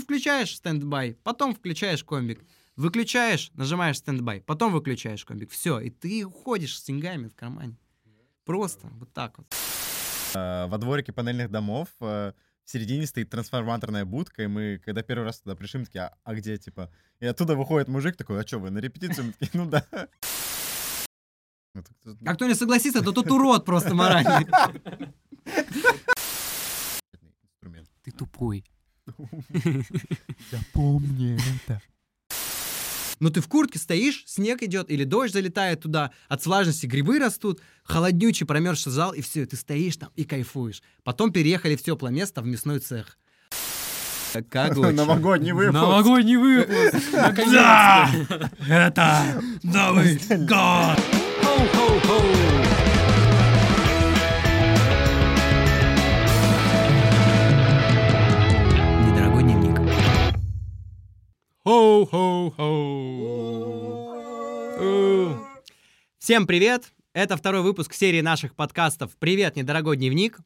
Включаешь standby, потом включаешь комбик. Выключаешь, нажимаешь standby, потом выключаешь комбик. Все, и ты уходишь с деньгами в кармане. Просто вот так вот. Э, Во дворике панельных домов э, в середине стоит трансформаторная будка, и мы, когда первый раз туда пришли, мы такие, а, а где, типа? И оттуда выходит мужик такой, а что, вы на репетицию? Мы такие, ну да. Ну, А кто не согласится, то тот урод просто моральный. Ты тупой. Я помню это. Ну ты в куртке стоишь, снег идет, или дождь залетает туда, от влажности грибы растут, холоднючий промерзший зал, и все, ты стоишь там и кайфуешь. Потом переехали в теплое место, в мясной цех. Как лучше. Новогодний выпуск. Новогодний выпуск! Да! Это Новый год! Хоу-хоу-хоу! Хоу-хоу-хоу! Всем привет! Это второй выпуск серии наших подкастов «Привет, недорогой дневник».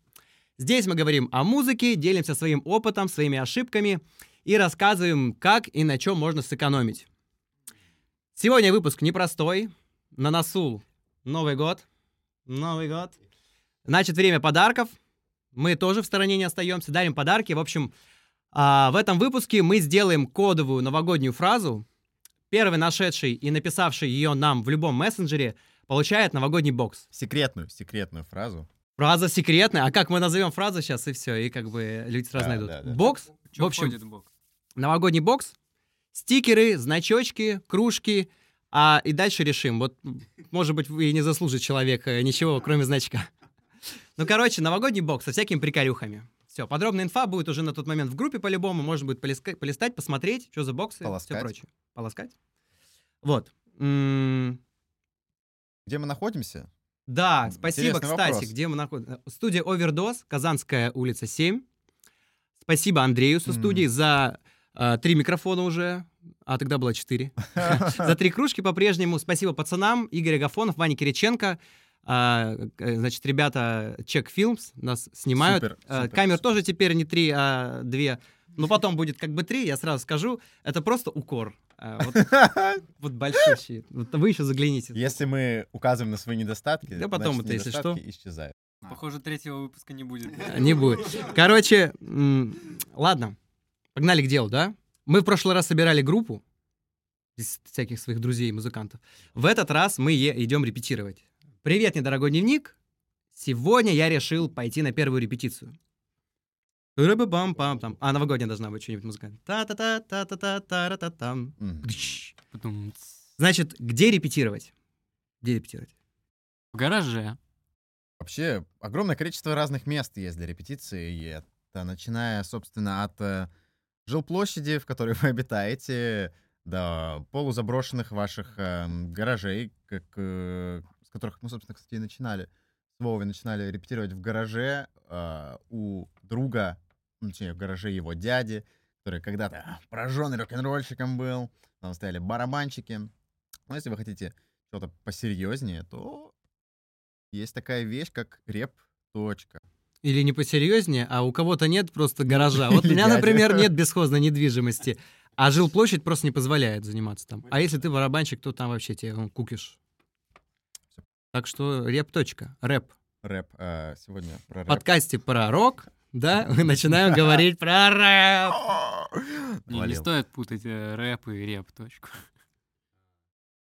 Здесь мы говорим о музыке, делимся своим опытом, своими ошибками и рассказываем, как и на чем можно сэкономить. Сегодня выпуск непростой. На носу Новый год. Новый год. Значит, время подарков. Мы тоже в стороне не остаемся, дарим подарки. В общем, а, в этом выпуске мы сделаем кодовую новогоднюю фразу. Первый нашедший и написавший ее нам в любом мессенджере получает новогодний бокс. Секретную, секретную фразу. Фраза секретная. А как мы назовем фразу сейчас, и все, и как бы люди сразу Да, найдут. да, да. Бокс. Чё в общем, входит в бокс? новогодний бокс, стикеры, значочки, кружки, а и дальше решим. Вот, может быть, вы и не заслужит человек ничего, кроме значка. Ну, короче, новогодний бокс со всякими приколюхами. Все, подробная инфа будет уже на тот момент в группе по-любому. Можно будет полиска- полистать, посмотреть, что за боксы, все Полоскать. прочее. Полоскать. Вот. М, Где мы находимся? Да, М, спасибо, интересный кстати, вопрос. где мы находимся. Студия Овердоз, Казанская улица 7. Спасибо Андрею со Мгм. студии за э, три микрофона уже, а тогда было четыре. За три кружки по-прежнему. Спасибо пацанам, Игорь Агафонов, Ваня Кириченко. А, э, значит, ребята Check Films нас снимают. Супер, Э, супер, Камер супер. тоже теперь не три, а две. Ну, потом будет как бы три, я сразу скажу. Это просто укор. А, Вот, вот большущий. Вот вы еще загляните. Если мы указываем на свои недостатки, Да потом значит, это, если что. исчезают. Похоже, третьего выпуска не будет. Не будет. Короче, ладно. Погнали к делу, да? Мы в прошлый раз собирали группу из всяких своих друзей-музыкантов. В этот раз мы идем репетировать. Привет, недорогой дневник. Сегодня я решил пойти на первую репетицию. Рыбы-бам-пам-там. А, новогодняя должна быть что-нибудь музыкальное. Та-та-та-та-та-та-та-та-там. Потом Значит, где репетировать? Где репетировать? в гараже. Вообще, огромное количество разных мест есть для репетиции. И это начиная, собственно, от э, жилплощади, в которой вы обитаете, до полузаброшенных ваших эм, гаражей, как, э, которых мы, собственно, кстати, и начинали. С Вовой начинали репетировать в гараже э, у друга, ну, точнее, в гараже его дяди, который когда-то пораженный рок-н-ролльщиком был. Там стояли барабанщики. Но если вы хотите что-то посерьезнее, то есть такая вещь, как реп-точка. Или не посерьезнее, а у кого-то нет просто гаража. Вот у меня, например, нет бесхозной недвижимости, а жилплощадь просто не позволяет заниматься там. А если ты барабанщик, то там вообще тебе ну, кукиш. Так что реп. точка, Рэп. Рэп. э, сегодня про В рэп. подкасте про рок, да, мы начинаем говорить про рэп. Не, не стоит путать э, рэп и реп. Точку.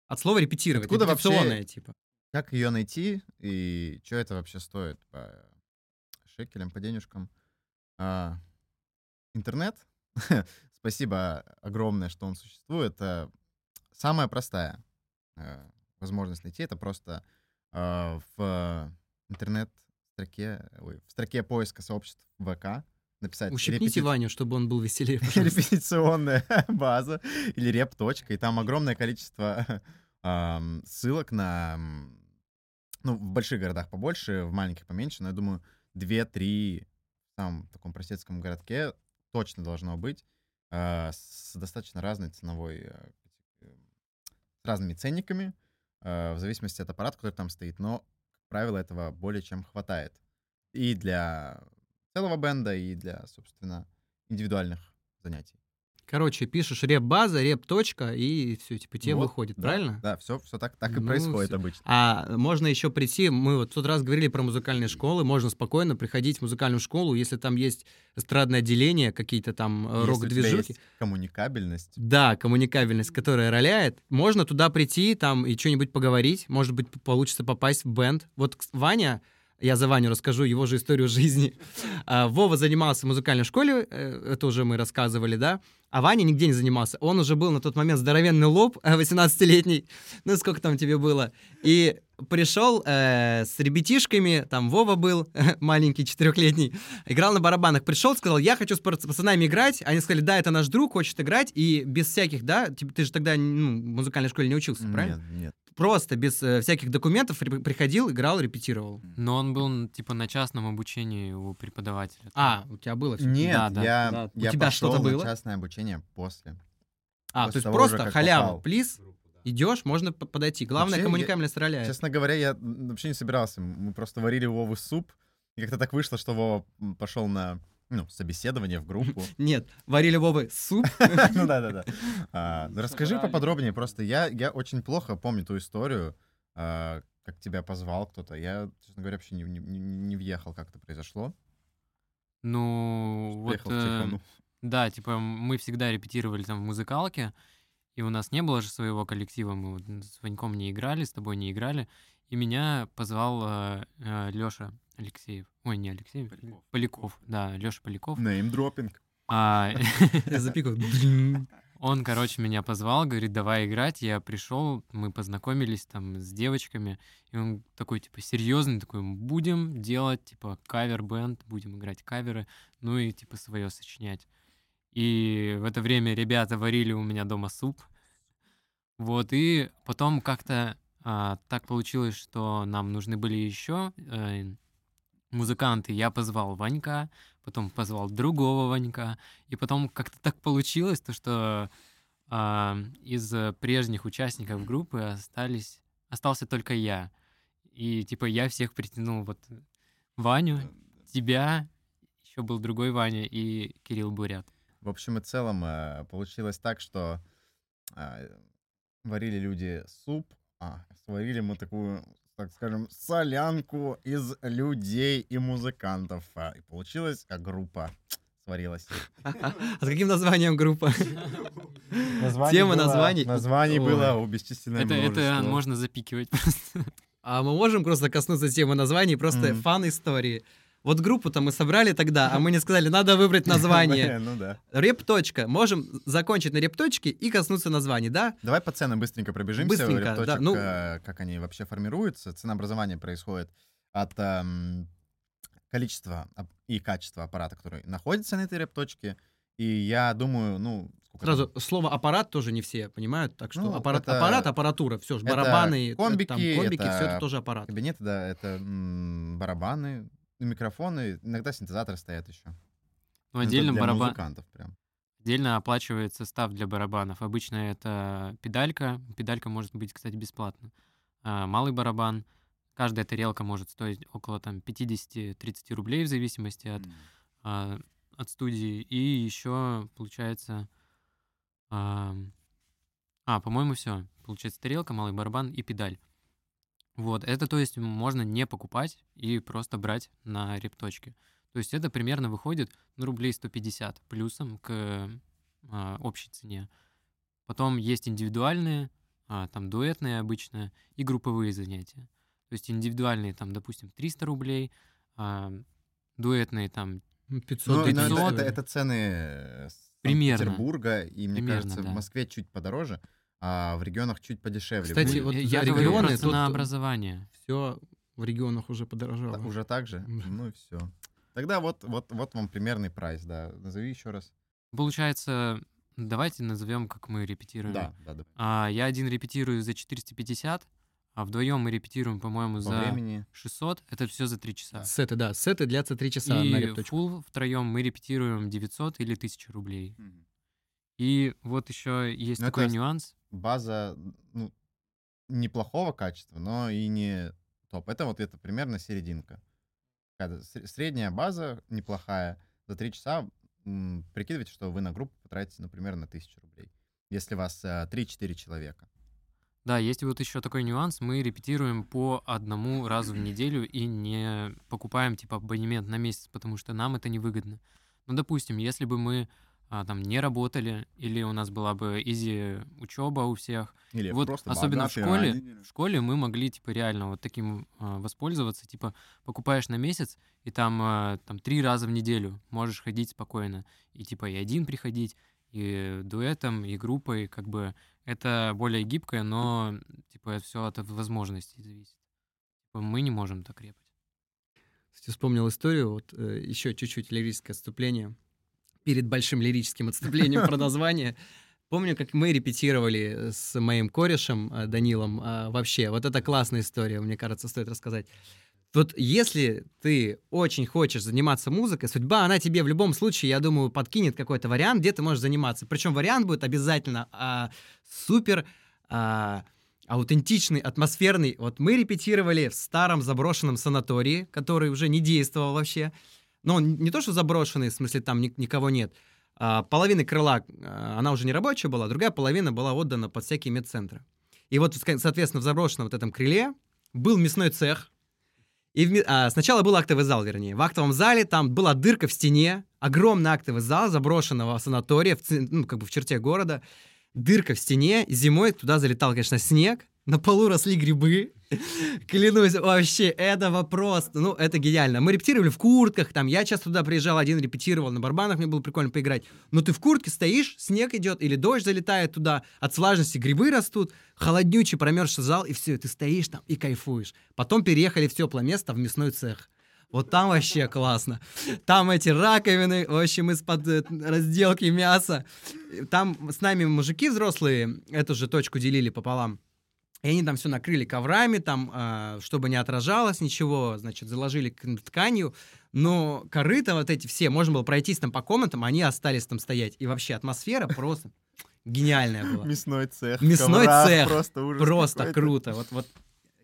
От слова репетировать. Откуда вообще- типа. Как ее найти и что это вообще стоит по шекелям, по денежкам? А, интернет. Спасибо огромное, что он существует. Это самая простая э, возможность найти. Это просто э, в интернет-строке, ой, в строке поиска сообществ ВК написать Ущипните репети- Ваню, чтобы он был веселее. репетиционная база или реп-точка, и там огромное количество ам, ссылок на, ну, в больших городах побольше, в маленьких поменьше, но я думаю, 2-3 в самом таком простецком городке точно должно быть а, с достаточно разной ценовой, э, э, с разными ценниками, э, в зависимости от аппарата, который там стоит, но, как правило, этого более чем хватает. И для целого бенда, и для, собственно, индивидуальных занятий. Короче, пишешь реп-база, реп-точка, и все, типа, тебе Вот, выходит, да, правильно? Да, все, все так, так и Ну, происходит всё. обычно. А можно еще прийти, мы вот в тот раз говорили про музыкальные школы, можно спокойно приходить в музыкальную школу, если там есть эстрадное отделение, какие-то там э, есть коммуникабельность. Да, коммуникабельность, которая роляет. Можно туда прийти там и что-нибудь поговорить. Может быть, получится попасть в бенд. Вот Ваня, я за Ваню расскажу его же историю жизни. А, Вова занимался в музыкальной школе, э, это уже мы рассказывали, да? А Ваня нигде не занимался. Он уже был на тот момент здоровенный лоб, э, 18-летний. Ну, сколько там тебе было? И пришел э, с ребятишками, там Вова был, маленький, четырехлетний, играл на барабанах. Пришел, сказал, я хочу с пацанами играть. Они сказали, да, это наш друг, хочет играть. И без всяких, да, типа, ты же тогда ну, в музыкальной школе не учился, правильно? Нет, нет. Просто без э, всяких документов при- приходил, играл, репетировал. Но он был, типа, на частном обучении у преподавателя. А, у тебя было все? Нет, Да, да, я, да. У я тебя пошел что-то на было? частное обучение после. А, после то есть того просто халява, плиз, идешь, можно подойти. Главное, Вообще, я- коммуникабельность роляет. Честно говоря, я вообще не собирался. Мы просто варили у Вовы суп. И как-то так вышло, что Вова пошел на ну, собеседование в группу. Нет, варили Вовы суп. Ну да, да, да. А, ну, Расскажи поподробнее. Просто я я очень плохо помню ту историю, а, как тебя позвал кто-то. Я, честно говоря, вообще не не- не- не въехал, как это произошло. Ну, вот... Э. Да, типа мы всегда репетировали там в музыкалке, и у нас не было же своего коллектива, мы с Ваньком не играли, с тобой не играли, и меня позвал Леша Алексеев. Ой, не Алексеев, Поляков. да, Леша Поляков. Неймдропинг. А, Я запикал. Он, короче, меня позвал, говорит, давай играть. Я пришел, мы познакомились там с девочками, и он такой, типа, серьезный, такой, будем делать, типа, кавер-бенд, будем играть каверы, ну и, типа, свое сочинять. И в это время ребята варили у меня дома суп. Вот, и потом как-то а, так получилось, что нам нужны были еще э, музыканты. Я позвал Ванька, потом позвал другого Ванька, и потом как-то так получилось, то что а, из э, прежних участников группы остались, остался только я. И типа я всех притянул, вот Ваню, тебя, еще был другой Ваня и Кирилл Бурят. В общем и целом э, получилось так, что э, варили люди суп, а сварили мы такую, так скажем, солянку из людей и музыкантов. А, И получилась группа сварилась. А с каким названием группа? Тема названий. Названий Ой. было у бесчисленное Это, можно запикивать просто. А мы можем просто коснуться темы названий, просто Мгм. фан-истории. Вот группу-то мы собрали тогда, а мы не сказали, надо выбрать название. Ну да. Реп-точка. Можем закончить на реп-точке и коснуться названий, да? Давай по ценам быстренько пробежимся. Быстренько, да, ну- э, как они вообще формируются. Ценообразование происходит от эм, количества и качества аппарата, который находится на этой репточке. И я думаю, ну... сколько там? Сразу слово аппарат тоже не все понимают, так что Ну, аппарат, это- аппарат, аппаратура, все, барабаны, э, комбики, там, комбики, все это это тоже аппарат. Кабинеты, да, это м, барабаны, микрофоны, иногда синтезаторы стоят еще. Ну, отдельно для барабан, музыкантов прям. отдельно оплачивается став для барабанов. Обычно это педалька. Педалька может быть, кстати, бесплатно. А, малый барабан. Каждая тарелка может стоить около там 50-30 рублей в зависимости от, а, от студии. И еще получается... А, а, по-моему, все. Получается тарелка, малый барабан и педаль. Вот, это, то есть, можно не покупать и просто брать на репточке. То есть это примерно выходит, ну, рублей 150 плюсом к а, общей цене. Потом есть индивидуальные, а, там дуэтные обычно, и групповые занятия. То есть индивидуальные, там, допустим, 300 рублей, а, дуэтные, там, 500, Ну, ну, это, 500. это- это цены э, Примерно. Санкт-Петербурга, и мне Примерно, кажется, да. в Москве чуть подороже, а в регионах чуть подешевле Кстати, будет. вот я, говорю регионы просто тут- на образование. все в регионах уже подорожало. Уже так же? Ну и все. Тогда вот, вот, вот вам примерный прайс, да. Назови еще раз. Получается, давайте назовем, как мы репетируем. Да, да, да. А, я один репетирую за 450, а вдвоем мы репетируем, по-моему, По за времени. 600. Это все за 3 часа. Сеты, да, сеты длятся 3 часа на И репточку. фул втроем мы репетируем 900 или 1000 рублей. И вот еще есть Ну, это такой с- нюанс. База, ну, неплохого качества, но и не топ. Это вот это примерно серединка. Средняя база неплохая. За три часа м, прикидывайте, что вы на группу потратите, например, на 1000 рублей. Если вас а, 3-4 человека. Да, есть вот еще такой нюанс. Мы репетируем по одному разу в неделю и не покупаем типа абонемент на месяц, потому что нам это невыгодно. Ну, допустим, если бы мы а, там не работали, или у нас была бы изи учеба у всех, Или вот просто особенно в богатые школе, родители. в школе мы могли типа реально вот таким а, воспользоваться, типа покупаешь на месяц и там а, там три раза в неделю можешь ходить спокойно и типа и один приходить и дуэтом и группой как бы это более гибкое, но типа все от возможностей зависит. Типа, мы не можем так репать. Кстати, вспомнил историю, вот э, еще чуть-чуть лирическое отступление. Перед большим лирическим отступлением про название. Помню, как мы репетировали с моим корешем э, Данилом. а, Вообще, вот это классная история, мне кажется, стоит рассказать. Вот если ты очень хочешь заниматься музыкой, судьба, она тебе в любом случае, я думаю, подкинет какой-то вариант, где ты можешь заниматься. Причем вариант будет обязательно а, супер а, аутентичный, атмосферный. Вот мы репетировали в старом заброшенном санатории, который уже не действовал вообще. Но он не то, что заброшенный, в смысле там ни- никого нет. А, половина крыла, а, она уже не рабочая была, другая половина была отдана под всякие медцентры. И вот, соответственно, в заброшенном вот этом крыле был мясной цех. И в а, сначала был актовый зал, вернее. В актовом зале там была дырка в стене, огромный актовый зал заброшенного санатория, в, ну, как бы в черте города. Дырка в стене, зимой туда залетал, конечно, снег, на полу росли грибы. Клянусь, вообще, это вопрос, ну, это гениально. Мы репетировали в куртках, там, я часто туда приезжал, один репетировал, на барабанах мне было прикольно поиграть. Но ты в куртке стоишь, снег идет, или дождь залетает туда, от влажности грибы растут, холоднючий промерзший зал, и все, ты стоишь там и кайфуешь. Потом переехали в теплое место, в мясной цех. Вот там вообще классно. Там эти раковины, в общем, из-под э, разделки мяса. Там с нами мужики взрослые эту же точку делили пополам. И они там все накрыли коврами, там, а, чтобы не отражалось ничего, значит, заложили тканью. Но корыто вот эти все, можно было пройтись там по комнатам, они остались там стоять. И вообще атмосфера просто гениальная была. Мясной цех. Мясной коврах, цех. Просто ужас Просто круто. Вот, вот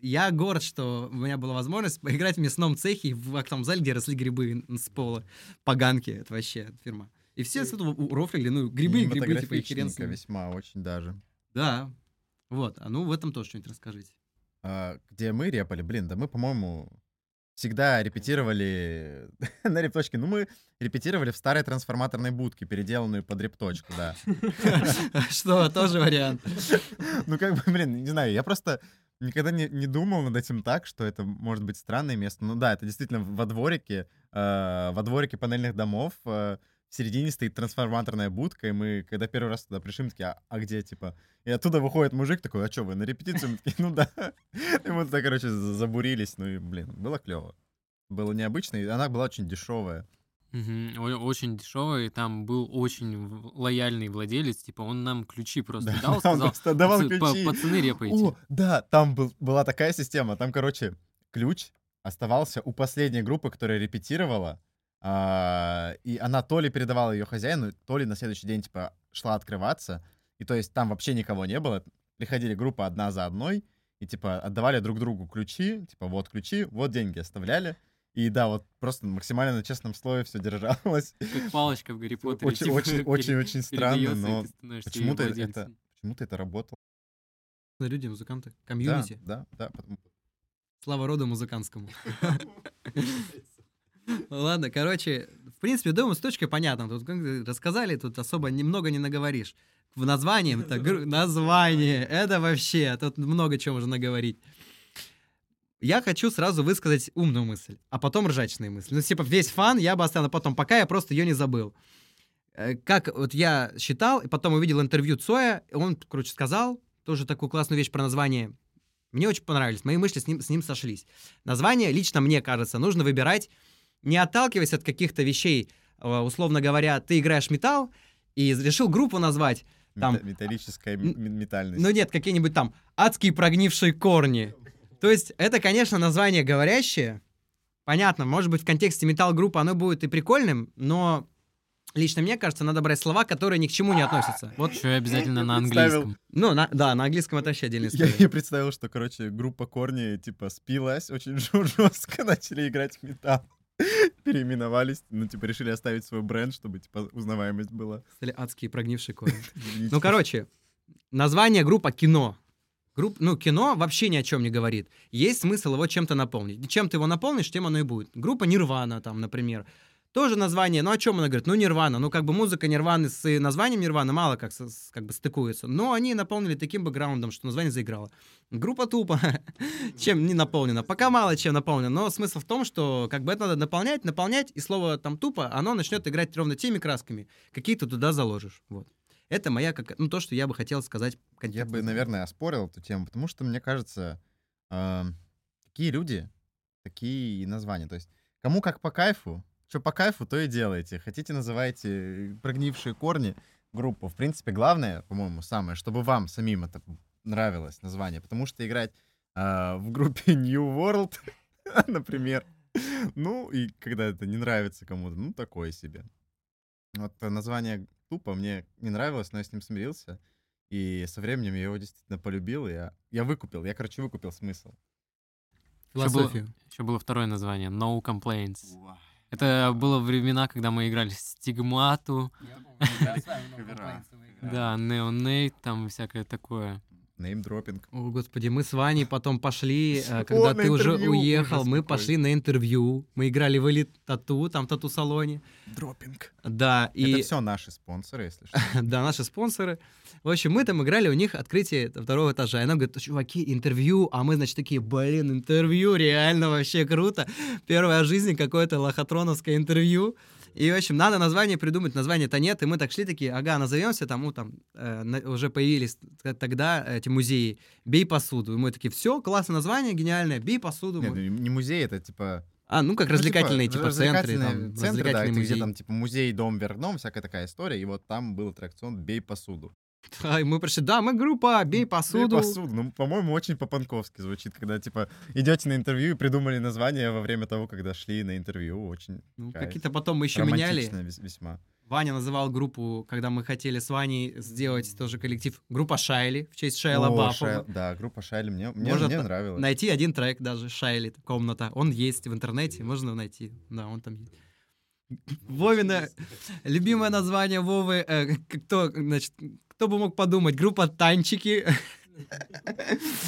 я горд, что у меня была возможность поиграть в мясном цехе в актовом зале, где росли грибы с пола. Поганки. Это вообще фирма. И все с этого у- рофлили, ну, грибы, грибы, типа, и хрен весьма, очень даже. Да. Вот. А ну, в этом тоже что-нибудь расскажите. А, где мы репали, блин, да мы, по-моему, всегда репетировали на репточке. Ну, мы репетировали в старой трансформаторной будке, переделанную под репточку, да. Что, тоже вариант. Ну, как бы, блин, не знаю, я просто никогда не, не думал над этим так, что это может быть странное место. Ну да, это действительно во дворике, э, во дворике панельных домов э, в середине стоит трансформаторная будка, и мы, когда первый раз туда пришли, мы такие, а, а где, типа? И оттуда выходит мужик такой, а что, вы на репетицию? Мы такие, ну да. И мы туда, короче, за- забурились, ну и, блин, было клево. Было необычно, и она была очень дешевая. О- Очень дешевый, там был очень лояльный владелец, типа он нам ключи просто Да, дал, сказал, давал «Пацы- па- ключи. пацаны репайте. О, да, там был, была такая система. Там, короче, ключ оставался у последней группы, которая репетировала. А, и она то ли передавала ее хозяину, то ли на следующий день, типа, шла открываться. И то есть там вообще никого не было. Приходили группа одна за одной и, типа, отдавали друг другу ключи. Типа, вот ключи, вот деньги оставляли. И да, вот просто максимально на честном слове все держалось. Как палочка в Гарри Поттере. Очень, типа, очень, пере- очень, очень странно, но почему-то это, почему-то это работало. Люди, музыканты, Да, комьюнити. да, да. потому- Слава роду музыкантскому. Ладно, короче, в принципе, думаю, с точкой понятно. Тут рассказали, тут особо немного не наговоришь. В названии, это название, это вообще, тут много чего можно наговорить. Я хочу сразу высказать умную мысль, а потом ржачные мысли. Ну, типа, весь фан я бы оставил на потом, пока я просто ее не забыл. Э, Как вот я считал, и потом увидел интервью Цоя, и он, короче, сказал тоже такую классную вещь про название. Мне очень понравились, мои мысли с ним, с ним сошлись. Название, лично мне кажется, нужно выбирать, не отталкиваясь от каких-то вещей. Э, Условно говоря, ты играешь металл, и решил группу назвать, Там- Мета- металлическая метальность. ну нет, какие-нибудь там адские прогнившие корни. То есть это, конечно, название говорящее. Понятно, может быть, в контексте металл-группы оно будет и прикольным, но лично мне кажется, надо брать слова, которые ни к чему не относятся. Вот, Еще и обязательно на английском. ну, на- да, на английском это вообще отдельная Я, история. я представил, что, короче, группа Корни, типа, спилась очень жестко, начали играть в металл. Переименовались, ну, типа, решили оставить свой бренд, чтобы, типа, узнаваемость была. Стали адские прогнившие корни. Ну, короче, название группа «Кино». Групп, ну, кино вообще ни о чем не говорит. Есть смысл его чем-то наполнить. Чем ты его наполнишь, тем оно и будет. Группа Нирвана, там, например. Тоже название, ну о чем она говорит? Ну, Нирвана. Ну, как бы музыка Нирваны с названием Нирвана мало как, как бы стыкуется. Но они наполнили таким бэкграундом, что название заиграло. Группа тупо. чем не наполнена? Пока мало чем наполнена. Но смысл в том, что как бы это надо наполнять, наполнять, и слово там тупо, оно начнет играть ровно теми красками, какие ты туда заложишь. Вот. Это моя, как, ну, то, что я бы хотел сказать. Я бы, наверное, оспорил эту тему, потому что, мне кажется, эм, такие люди, такие названия. То есть, кому как по кайфу, что по кайфу, то и делайте. Хотите, называйте прогнившие корни группу. В принципе, главное, по-моему, самое, чтобы вам самим это нравилось название. Потому что играть э, в группе New World, например, ну, и когда это не нравится кому-то, ну, такое себе. Вот э, название тупо мне не нравилось, но я с ним смирился. И со временем я его действительно полюбил. и Я, я выкупил, я, короче, выкупил смысл. Философию. Еще было второе название No Complaints. Это было времена, когда мы играли Стигмату, да, Неонейт, там всякое такое. Неймдропинг. О, господи, мы с Ваней потом пошли, э, когда ты уже уехал, ужас мы какой. пошли на интервью, мы играли в Элит Тату, там в тату-салоне. Дропинг. Да, и... Это все наши спонсоры, если что. Да, наши спонсоры. В общем, мы там играли у них открытие второго этажа. И нам говорят, чуваки, интервью. А мы, значит, такие, блин, интервью, реально вообще круто. Первое в жизни какое-то лохотроновское интервью. И, в общем, надо название придумать, названия-то нет. И мы так шли такие, ага, назовемся, там, ну, там, э, уже появились тогда эти музеи «Бей посуду». И мы такие, все, классное название, гениальное, «Бей посуду». Нет, Мы- ну, не музей, это типа... А, ну, как ну, развлекательные, типа, центры, развлекательные там, центры, да, развлекательный где, музей. где там, типа, музей, дом вверх дном, всякая такая история. И вот там был аттракцион «Бей посуду». Да, и мы пришли, да, мы группа «Бей посуду». Бей посуду. Ну, по-моему, очень по-панковски звучит, когда, типа, идете на интервью и придумали название во время того, когда шли на интервью. Очень Ну, Кайф. какие-то потом мы еще меняли. весьма. Ваня называл группу, когда мы хотели с Ваней сделать тоже коллектив, группа Шайли, в честь Шайла О, Баффа. Шай- Да, группа Шайли мне, мне, мне нравилось. Найти один трек даже, Шайли, комната. Он есть в интернете, можно найти. Да, он там есть. Вовина, любимое название Вовы, э, кто, значит, кто бы мог подумать, группа Танчики.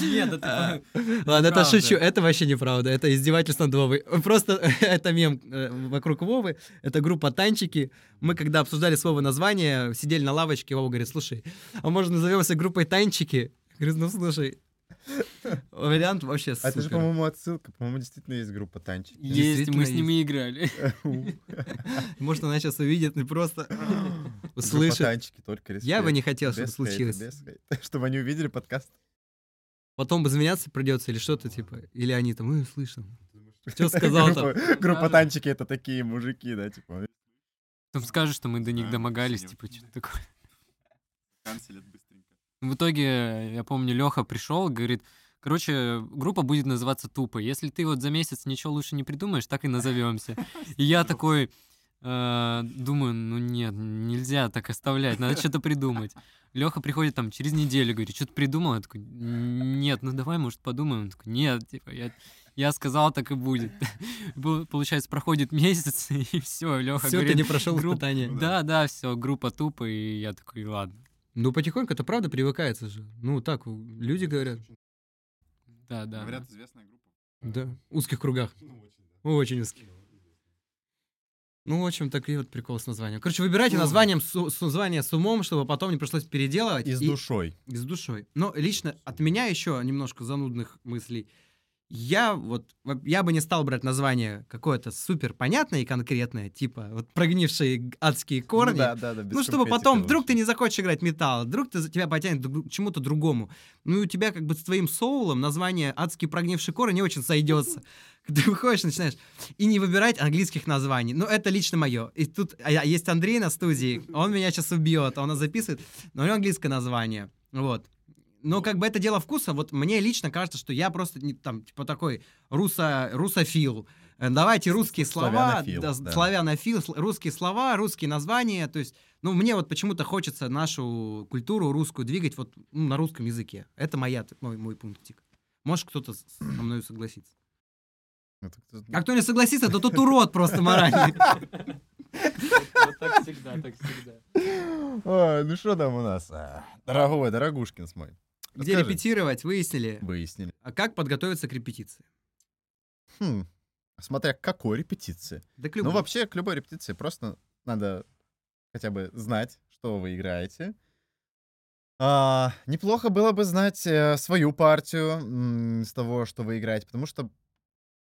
Нет, это Ладно, это шучу, это вообще неправда, это издевательство над Вовой. Просто это мем э, вокруг Вовы, это группа Танчики. Мы когда обсуждали слово название, сидели на лавочке, Вова говорит, слушай, а может назовемся группой Танчики? Я говорю, ну слушай, вариант вообще А это же, супер. по-моему, отсылка. По-моему, действительно есть группа танчики. есть, мы с ними играли. Может, она сейчас увидит и просто услышит. танчики, только Я бы не хотел, чтобы случилось. Чтобы они увидели подкаст. Потом бы извиняться придется или что-то типа. Или они там, ну, слышно. Что сказал-то? Группа- Группа танчики — это такие мужики, да, типа. Там скажут, что мы до них домогались, типа, что-то такое. Канцелят быстренько. В итоге, я помню, Леха пришел, говорит, короче, группа будет называться тупо. Если ты вот за месяц ничего лучше не придумаешь, так и назовемся. И я такой э, думаю, ну нет, нельзя так оставлять, надо что-то придумать. Леха приходит там через неделю, говорит, что-то придумал? Я такой, нет, ну давай, может, подумаем. Он такой, нет, типа, я, я сказал, так и будет. Получается, проходит месяц, и все, Леха Все, ты говорит, не прошел групп- испытание. да, да, все, группа тупо, и я такой, ладно. Ну, потихоньку это правда привыкается же. Ну, так, люди говорят. Да, да. Говорят, известная группа. Да, в узких кругах. Ну, очень, да. Очень узких. Ну, в общем, такой вот прикол с названием. Короче, выбирайте Ну. названием, с, с- название с умом, чтобы потом не пришлось переделывать. И с душой. И с душой. Но лично от меня еще немножко занудных мыслей. Я вот, во- я бы не стал брать название какое-то супер понятное и конкретное, типа вот прогнившие адские корни. Ну да, да, да. Ну, чтобы потом, вдруг лучше. ты не захочешь играть металл, вдруг ты, тебя потянет к чему-то другому. Ну, и у тебя как бы с твоим соулом название «Адский прогнивший корень» не очень сойдется. Ты выходишь, начинаешь, и не выбирать английских названий. Ну, это лично мое. И тут а, я- есть Андрей на студии, он меня сейчас убьет, он нас записывает, но у него английское название. Вот. Но как бы это дело вкуса, вот мне лично кажется, что я просто не, там, типа такой русо, русофил. Э, Давайте русские слова, Славянофил, да, да. славянофил, сл- русские слова, русские названия. То есть, ну, мне вот почему-то хочется нашу культуру русскую двигать вот ну, на русском языке. Это моя, мой, мой пунктик. Может, кто-то со мной согласится. А кто не согласится, то тот урод просто моральный. Вот так всегда, так всегда. Ну что там у нас? А, Дорогой, дорогушкин мой. Где Расскажи. репетировать, выяснили. Выяснили. А как подготовиться к репетиции? Хм. Смотря к какой репетиции. Да к Ну, любой. вообще, к любой репетиции просто надо хотя бы знать, что вы играете. А, неплохо было бы знать э, свою партию м, из того, что вы играете, потому что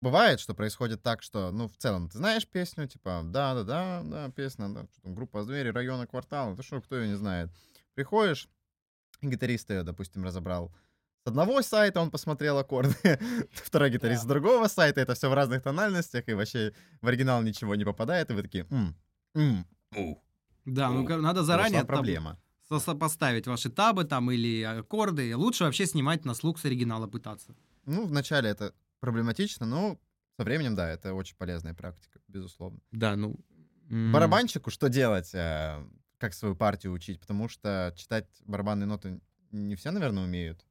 бывает, что происходит так, что, ну, в целом, ты знаешь песню, типа, да-да-да, да, песня, да, что там, группа звери, района, квартала, да что, кто ее не знает. Приходишь, гитарист ее, допустим, разобрал с одного сайта, он посмотрел аккорды, второй гитарист с другого сайта, это все в разных тональностях, и вообще в оригинал ничего не попадает, и вы такие, «М, м, у». Да, ну надо заранее там проблема. со- сопоставить ваши табы там или аккорды. Лучше вообще снимать на слух с оригинала пытаться. Ну, вначале это проблематично, но со временем, да, это очень полезная практика, безусловно. Да, ну... Барабанщику что делать, э, как свою партию учить? Потому что читать барабанные ноты не все, наверное, умеют.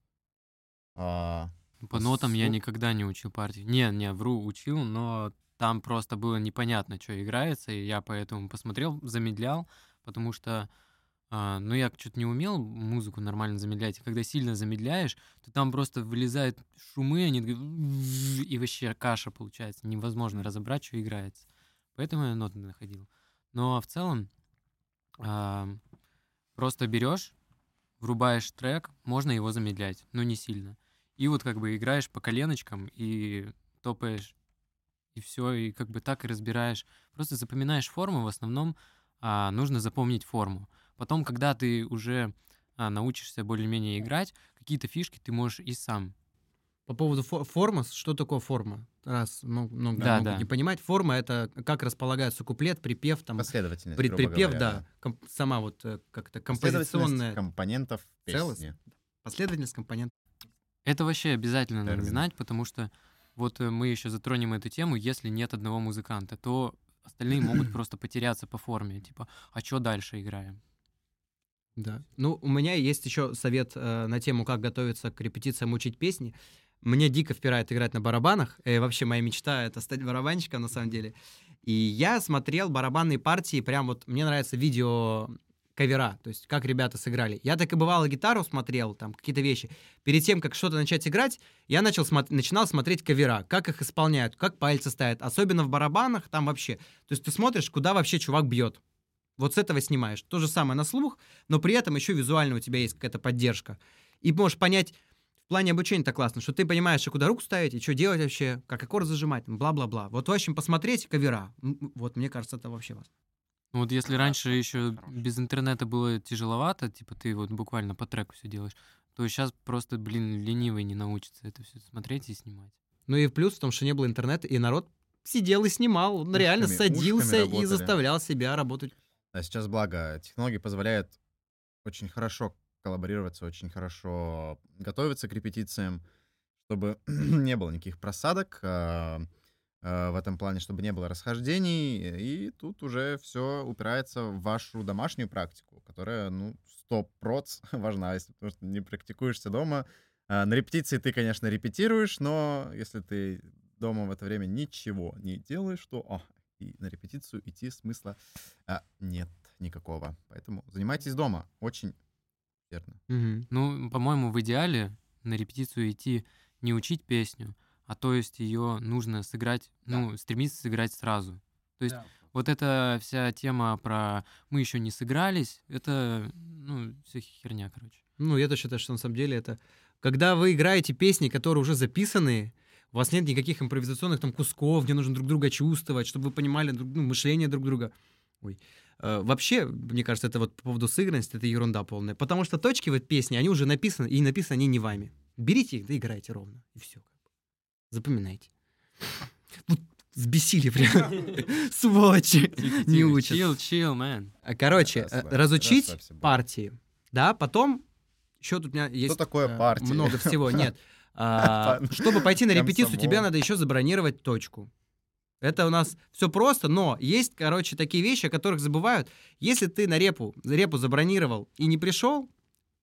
А, По нотам я Слух- никогда не учил партии. Не, не, вру, учил, но там просто было непонятно, что играется, и я поэтому посмотрел, замедлял, потому что, а, ну, я что-то не умел музыку нормально замедлять, и когда сильно замедляешь, то там просто вылезают шумы, они и вообще каша получается, невозможно разобрать, что играется. Поэтому я ноты находил. Но в целом а, просто берешь, врубаешь трек, можно его замедлять, но не сильно. И вот как бы играешь по коленочкам и топаешь, и все, и как бы так и разбираешь. Просто запоминаешь форму, в основном а, нужно запомнить форму. Потом, когда ты уже а, научишься более-менее играть, какие-то фишки ты можешь и сам. По поводу фо- формы, что такое форма? Раз ну, много Да, могут да. не понимать. Форма — это как располагается куплет, припев, там, последовательность, при- припев, говоря, да. Ком- сама вот э, как-то композиционная компонентов целость. песни. последовательность компонент. Это вообще обязательно надо Термин. знать, потому что вот э, мы еще затронем эту тему, если нет одного музыканта, то остальные могут просто потеряться по форме, типа, а что дальше играем? Да. Ну, у меня есть еще совет э, на тему, как готовиться к репетициям, учить песни. Мне дико впирает играть на барабанах. Э, вообще моя мечта — это стать барабанщиком, на самом деле. И я смотрел барабанные партии, прям вот мне нравится видео кавера, то есть как ребята сыграли. Я так и бывало гитару смотрел, там какие-то вещи. Перед тем, как что-то начать играть, я начал смо- начинал смотреть кавера, как их исполняют, как пальцы ставят. Особенно в барабанах, там вообще. То есть ты смотришь, куда вообще чувак бьет. Вот с этого снимаешь. То же самое на слух, но при этом еще визуально у тебя есть какая-то поддержка. И можешь понять, в плане обучения это классно, что ты понимаешь, и куда руку ставить, и что делать вообще, как аккорд зажимать, бла-бла-бла. Вот, в общем, посмотреть кавера. Вот, мне кажется, это вообще важно. Ну Вот если раньше еще хорошо. без интернета было тяжеловато, типа ты вот буквально по треку все делаешь, то сейчас просто, блин, ленивый не научится это все смотреть и снимать. Ну и плюс в том, что не было интернета, и народ сидел и снимал. Он реально Ушками- садился ушками и работали. заставлял себя работать. А сейчас, благо, технологии позволяют очень хорошо коллаборироваться, очень хорошо готовиться к репетициям, чтобы не было никаких просадок а, а, в этом плане, чтобы не было расхождений. И тут уже все упирается в вашу домашнюю практику, которая, ну, 100% важна, если потому что не практикуешься дома. А, На репетиции ты, конечно, репетируешь, но если ты дома в это время ничего не делаешь, то а, и на репетицию идти смысла а, нет никакого. Поэтому занимайтесь дома. Очень верно. Мгм. Ну, по-моему, в идеале на репетицию идти не учить песню, а то есть ее нужно сыграть, ну, стремиться сыграть сразу. То есть вот эта вся тема про мы еще не сыгрались, это, ну, все херня, короче. Ну, я-то считаю, что на самом деле это... Когда вы играете песни, которые уже записаны, у вас нет никаких импровизационных там кусков, где нужно друг друга чувствовать, чтобы вы понимали друг, ну, мышление друг друга. Ой. Э, вообще, мне кажется, это вот по поводу сыгранности, это ерунда полная. Потому что точки в этой песне, они уже написаны, и написаны они не вами. Берите их, да играйте ровно, и все. Запоминайте. Вот взбесили прям. Сволочи. Не учат. Chill, chill, man. А, Короче, э, разучить партии. Да, потом еще тут у меня есть... такое э, партии? Много всего, нет. А, Чтобы пойти на репетицию, тебе надо еще забронировать точку. Это у нас все просто, но есть, короче, такие вещи, о которых забывают. Если ты на репу, репу забронировал и не пришел,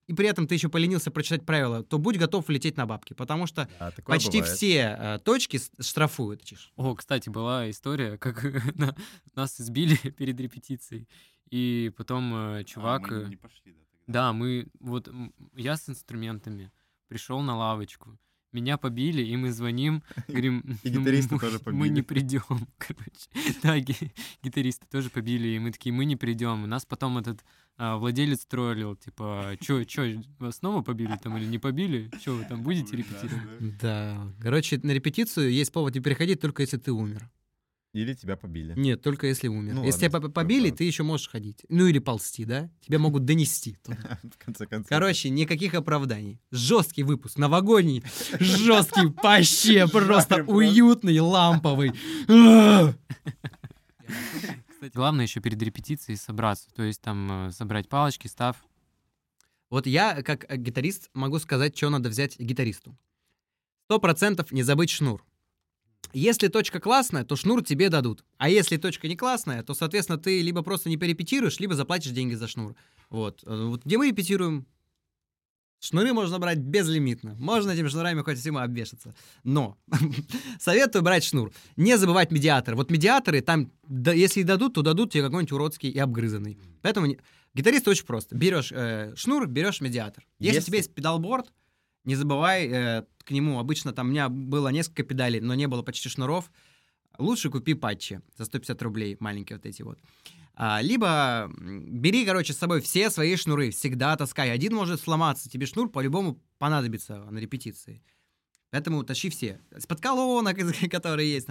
и при этом ты еще поленился прочитать правила, то будь готов лететь на бабки, потому что Да, почти бывает. все э, точки штрафуют. О, кстати, была история, как на- нас избили перед репетицией. И потом э, А, чувак... мы э, не пошли, да, тогда. Да, мы... Вот я с инструментами пришел на лавочку. Меня побили, и мы звоним, говорим, И «Ну, гитариста мы- тоже Мы не побили». придем, короче. Да, ги- гитаристы тоже побили, и мы такие, мы не придем. Нас потом этот а, владелец троллил, типа, чё, чё, вас снова побили там или не побили? Чё, вы там будете репетировать? да. Да. Короче, на репетицию есть повод не приходить, только если ты умер. Или тебя побили. Нет, только если умер. Ну если ладно, тебя по- побили, ты еще можешь ходить. Ну или ползти, да? Тебя могут донести. туда. В конце концов. Короче, никаких оправданий. Жесткий выпуск, новогодний, жесткий, вообще просто уютный, ламповый. Кстати, главное еще перед репетицией собраться, то есть там э, собрать палочки, став. Вот я, как э, гитарист, могу сказать, что надо взять гитаристу. Сто процентов не забыть шнур. Если точка классная, то шнур тебе дадут. А если точка не классная, то, соответственно, ты либо просто не перепетируешь, либо заплатишь деньги за шнур. Вот. Э, вот где мы репетируем, шнуры можно брать безлимитно. Можно этими шнурами хоть всему обвешаться. Но советую брать шнур. Не забывать медиатор. Вот медиаторы там, да, если и дадут, то дадут тебе какой-нибудь уродский и обгрызанный. Поэтому не- гитарист очень просто. Берешь э, шнур, берешь медиатор. Если, Если- у тебя есть педалборд, не забывай э, к нему. Обычно там у меня было несколько педалей, но не было почти шнуров. Лучше купи патчи за 150 рублей, маленькие вот эти вот. А, либо бери, короче, с собой все свои шнуры, всегда таскай. Один может сломаться, тебе шнур по-любому понадобится на репетиции. Поэтому тащи все. Из-под колонок, из- которые есть,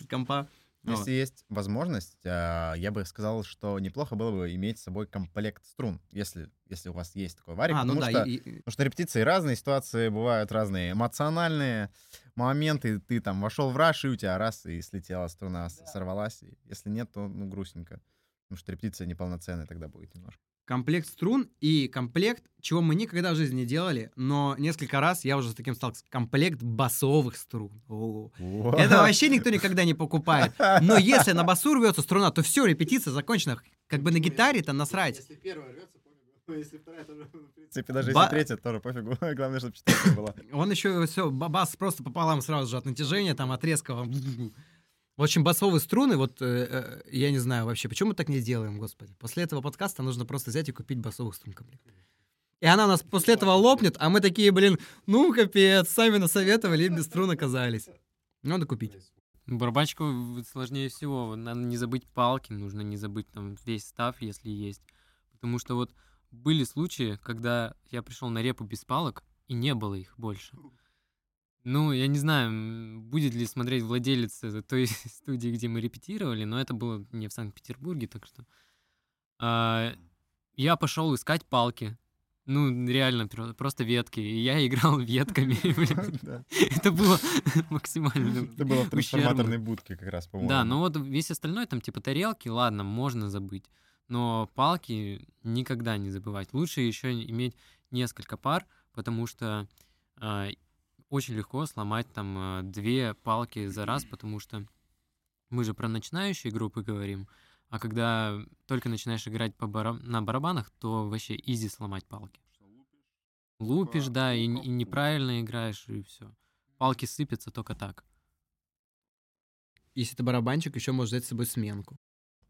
из компа. Вот. Если есть возможность, а, я бы сказал, что неплохо было бы иметь с собой комплект струн, если, если у вас есть такой варик. А, ну потому да, что, и- потому что репетиции разные, ситуации бывают разные, эмоциональные моменты. Ты там вошел в раш, и у тебя раз, и слетела струна, с- сорвалась. Если нет, то ну, грустненько. Потому что репетиция неполноценная тогда будет немножко. Комплект струн и комплект, чего мы никогда в жизни не делали, но несколько раз я уже с таким стал, комплект басовых струн. О. Это вообще никто никогда не покупает. Но если на басу рвется струна, то все, репетиция закончена. Как бы на гитаре там насрать. Если первая рвется, пофигу. Если вторая тоже, в принципе, даже Ба- если третья, тоже пофигу. Главное, чтобы четвертая была. Он еще все, бас просто пополам сразу же от натяжения, там от резкого. В общем, басовые струны, вот э, э, я не знаю вообще, почему мы так не делаем, господи. После этого подкаста нужно просто взять и купить басовых струн комплект. И она у нас после этого лопнет, а мы такие, блин, ну капец, сами насоветовали и без струн оказались. Надо купить. Барабанщику сложнее всего. Надо не забыть палки, нужно не забыть там весь став, если есть. Потому что вот были случаи, когда я пришел на репу без палок, и не было их больше. Ну, я не знаю, будет ли смотреть владелец той студии, где мы репетировали, но это было не в Санкт-Петербурге, так что... а, я пошел искать палки. Ну, реально, про- просто ветки. И я играл ветками. Это было максимально Это было в трансформаторной будке как раз, по-моему. Да, ну вот весь остальной, там, типа тарелки, ладно, можно забыть. Но палки никогда не забывать. Лучше еще иметь несколько пар, потому что а, очень легко сломать там а, две палки за раз, потому что мы же про начинающие группы говорим, а когда только начинаешь играть по бара- на барабанах, то вообще изи сломать палки. Лупишь, да, и, и неправильно играешь, и все. Палки сыпятся только так. Если ты барабанщик, еще можешь взять с собой сменку.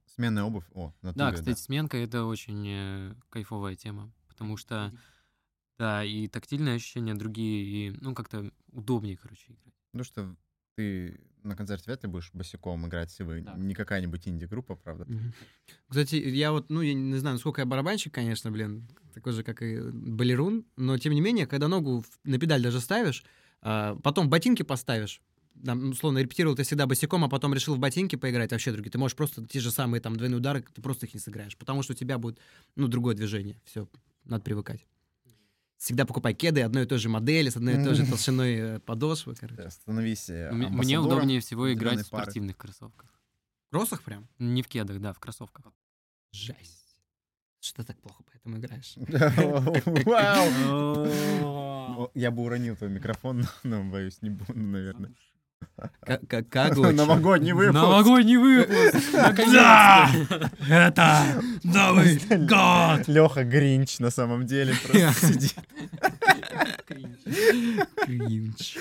Сменная обувь. О, в Да, натуре, кстати, сменка это очень э, кайфовая тема, потому что да, и тактильные ощущения другие, и ну как-то удобнее, короче, играть. Ну что ты на концерте вряд ли будешь босиком играть, если вы Да. не какая-нибудь инди-группа, правда? Кстати, я вот, ну, я не знаю, насколько я барабанщик, конечно, блин, такой же, как и балерун, но тем не менее, когда ногу на педаль даже ставишь, а, потом ботинки поставишь, там, условно, репетировал ты всегда босиком, а потом решил в ботинки поиграть, вообще другие. Ты можешь просто те же самые там двойные удары, ты просто их не сыграешь, потому что у тебя будет, ну, другое движение. Все, надо привыкать. Всегда покупай кеды одной и той же модели, с одной и той же толщиной э, подошвы. короче. Да, Становись э, М- Мне удобнее всего играть в пары. спортивных кроссовках. В кроссах прям? Не в кедах, да, в кроссовках. Жесть. Что ты так плохо поэтому играешь? Вау! О, Я бы уронил твой микрофон, но, боюсь, не буду, наверное. Ка- ка- Как очень. Новогодний выпуск. Новогодний выпуск! Да! Это Новый год! Леха Гринч на самом деле просто сидит. Кринж.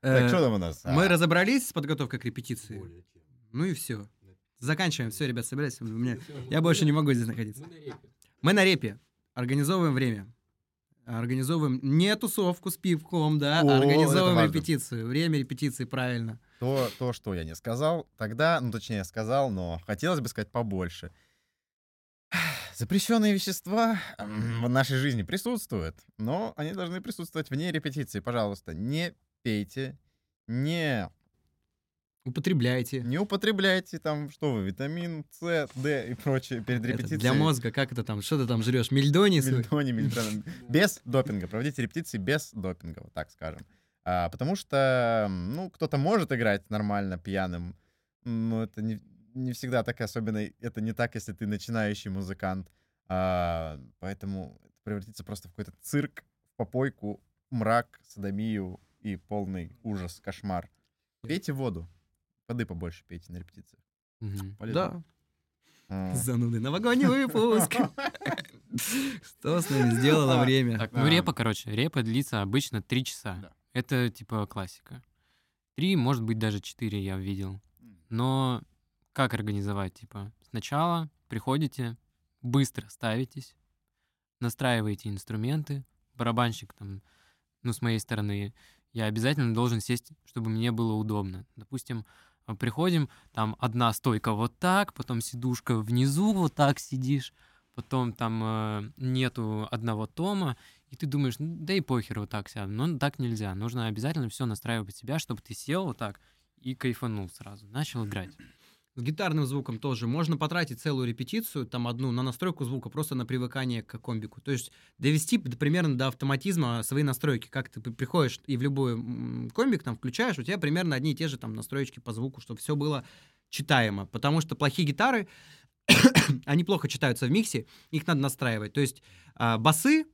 Так, Э, что там у нас? Мы А, разобрались с подготовкой к репетиции. Ну и все. Заканчиваем. Все, ребят, собирайтесь. У меня- Я больше не могу здесь находиться. Мы на репе. Организовываем время. Организовываем не тусовку с пивком, да, О, а это организовываем репетицию. Время репетиции, правильно. То, то, что я не сказал тогда, ну, точнее, сказал, но хотелось бы сказать побольше. Запрещенные вещества в нашей жизни присутствуют, но они должны присутствовать вне репетиции. Пожалуйста, не пейте, не, Употребляйте. не употребляйте там, что вы, витамин С, Д и прочее перед Это репетицией. для мозга, как это там, что ты там жрешь? Мельдоний? свой? Мельтони, мельтони. Без допинга. Проводите репетиции без допинга, вот так скажем. А, потому что, ну, кто-то может играть нормально пьяным, но это не, не всегда так, особенно это не так, если ты начинающий музыкант. А, поэтому это превратится просто в какой-то цирк, попойку, мрак, садомию и полный ужас, кошмар. Пейте воду. Воды побольше пейте на репетициях. Полезно. Да. А. Зануды. Новогодний выпуск. Что с нами сделало А, время? Так, ну репа, короче, репа длится обычно 3 часа. Это типа классика. Три, может быть, даже четыре я видел. Но как организовать? Типа, сначала приходите, быстро ставитесь, настраиваете инструменты, барабанщик там, ну, с моей стороны, я обязательно должен сесть, чтобы мне было удобно. Допустим, приходим, там одна стойка вот так, потом сидушка внизу вот так сидишь, потом там э, нету одного тома, и ты думаешь, ну, да и похер вот так сяду. Но так нельзя. Нужно обязательно все настраивать себя, чтобы ты сел вот так и кайфанул сразу. Начал играть. С гитарным звуком тоже. Можно потратить целую репетицию, там одну, на настройку звука, просто на привыкание к комбику. То есть довести примерно до автоматизма свои настройки. Как ты при- приходишь и в любой комбик там включаешь, у тебя примерно одни и те же там настроечки по звуку, чтобы все было читаемо. Потому что плохие гитары, они плохо читаются в миксе, их надо настраивать. То есть а, басы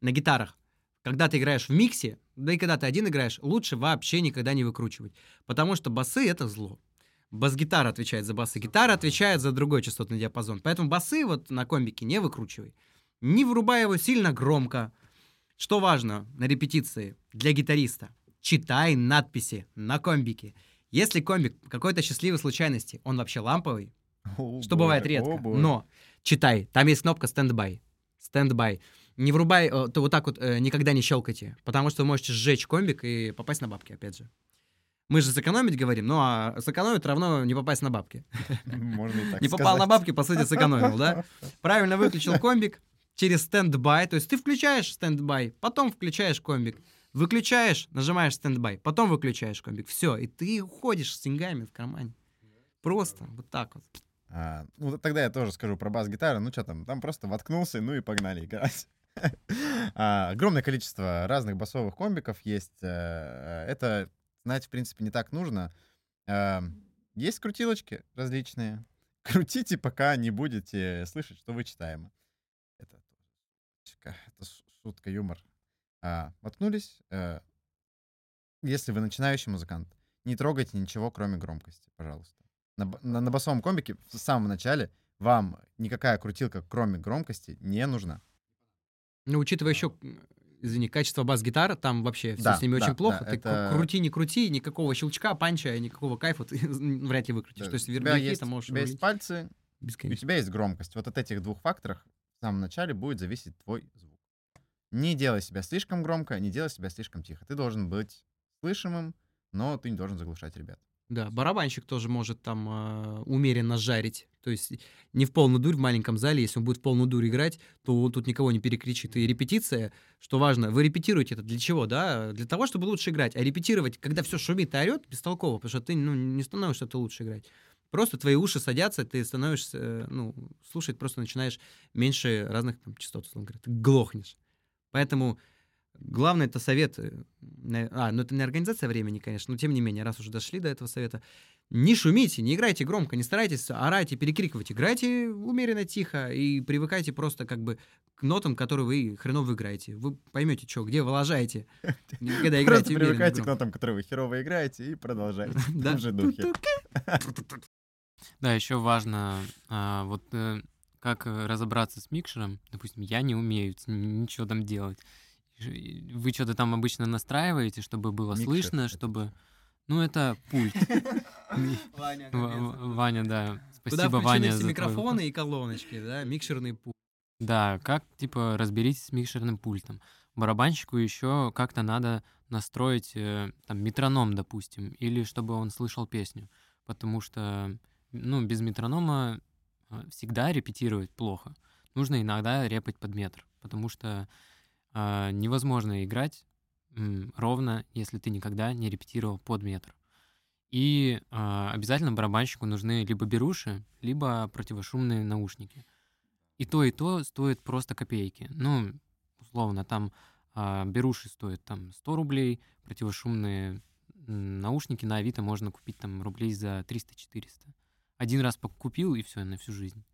на гитарах, когда ты играешь в миксе, да и когда ты один играешь, лучше вообще никогда не выкручивать. Потому что басы — это зло. Бас-гитара отвечает за басы, гитара отвечает за другой частотный диапазон. Поэтому басы вот на комбике не выкручивай. Не врубай его сильно громко. Что важно на репетиции для гитариста? Читай надписи на комбике. Если комбик какой-то счастливой случайности, он вообще ламповый, О, что бывает боже, о, редко, боже. но читай. Там есть кнопка standby. Standby. Не врубай, э, то вот так вот э, никогда не щелкайте, потому что вы можете сжечь комбик и попасть на бабки, опять же. Мы же сэкономить говорим, ну а сэкономить равно не попасть на бабки. Можно и так Не попал на бабки, по сути, сэкономил, да? Правильно выключил комбик через standby, то есть ты включаешь standby, потом включаешь комбик, выключаешь, нажимаешь standby, потом выключаешь комбик, все, и ты уходишь с деньгами в кармане. Просто вот так вот. А, ну, тогда я тоже скажу про бас-гитару. Ну, что там, там просто воткнулся, ну и погнали играть. А, Огромное количество разных басовых комбиков есть. э, Это, знать, в принципе, не так нужно. А, Есть крутилочки различные. Крутите, пока не будете слышать, что вы читаемо. Это, это шутка, юмор. А, Воткнулись. э, Если вы начинающий музыкант, не трогайте ничего, кроме громкости, пожалуйста на, на, на басовом комбике в самом начале вам никакая крутилка, кроме громкости, не нужна. Ну, учитывая еще, извини, качество бас-гитар, там вообще все Да, с ними да, очень плохо. да, ты это- кру- крути, не крути, никакого щелчка, панча, никакого кайфа ты вряд ли выкрутишь. Да, То есть у есть, там у можешь тебя есть пальцы, и у бесконечно. тебя есть громкость. Вот от этих двух факторов в самом начале будет зависеть твой звук. Не делай себя слишком громко, не делай себя слишком тихо. Ты должен быть слышимым, но ты не должен заглушать ребят. Да, барабанщик тоже может там э, умеренно жарить. То есть не в полную дурь в маленьком зале. Если он будет в полную дурь играть, то он тут никого не перекричит. И репетиция, что важно, вы репетируете это для чего, да? Для того, чтобы лучше играть. А репетировать, когда все шумит и орет, бестолково, потому что ты ну, не становишься ты лучше играть. Просто твои уши садятся, ты становишься, э, ну, слушать просто начинаешь меньше разных там частот, условно говоря. Ты глохнешь. Поэтому Главное, это совет. А, ну это не организация времени, конечно, но тем не менее, раз уже дошли до этого совета, не шумите, не играйте громко, не старайтесь орать и перекрикивать. Играйте умеренно тихо и привыкайте просто как бы к нотам, которые вы хреново играете. Вы поймете, что, где вы лажаете, когда играете Просто привыкайте к нотам, которые вы херово играете, и продолжайте в Да. том же духе. Да, еще важно, а, вот э, как э, разобраться с микшером. Допустим, я не умею ничего там делать. Вы что-то там обычно настраиваете, чтобы было Микшер слышно, это чтобы... Ну, это пульт. Ваня, да. Спасибо, включены Ваня, за микрофоны и колоночки, да, микшерный пульт. Да, как, типа, разберитесь с микшерным пультом. Барабанщику еще как-то надо настроить, э, там, метроном, допустим, или чтобы он слышал песню. Потому что, ну, без метронома э, всегда репетировать плохо. Нужно иногда репать под метр, потому что а, невозможно играть ровно, если ты никогда не репетировал под метр. И а, обязательно барабанщику нужны либо беруши, либо противошумные наушники. И то, и то стоит просто копейки. Ну, условно, там а, беруши стоят там 100 рублей, противошумные наушники на Авито можно купить там рублей за 300-400. Один раз купил, и все, на всю жизнь.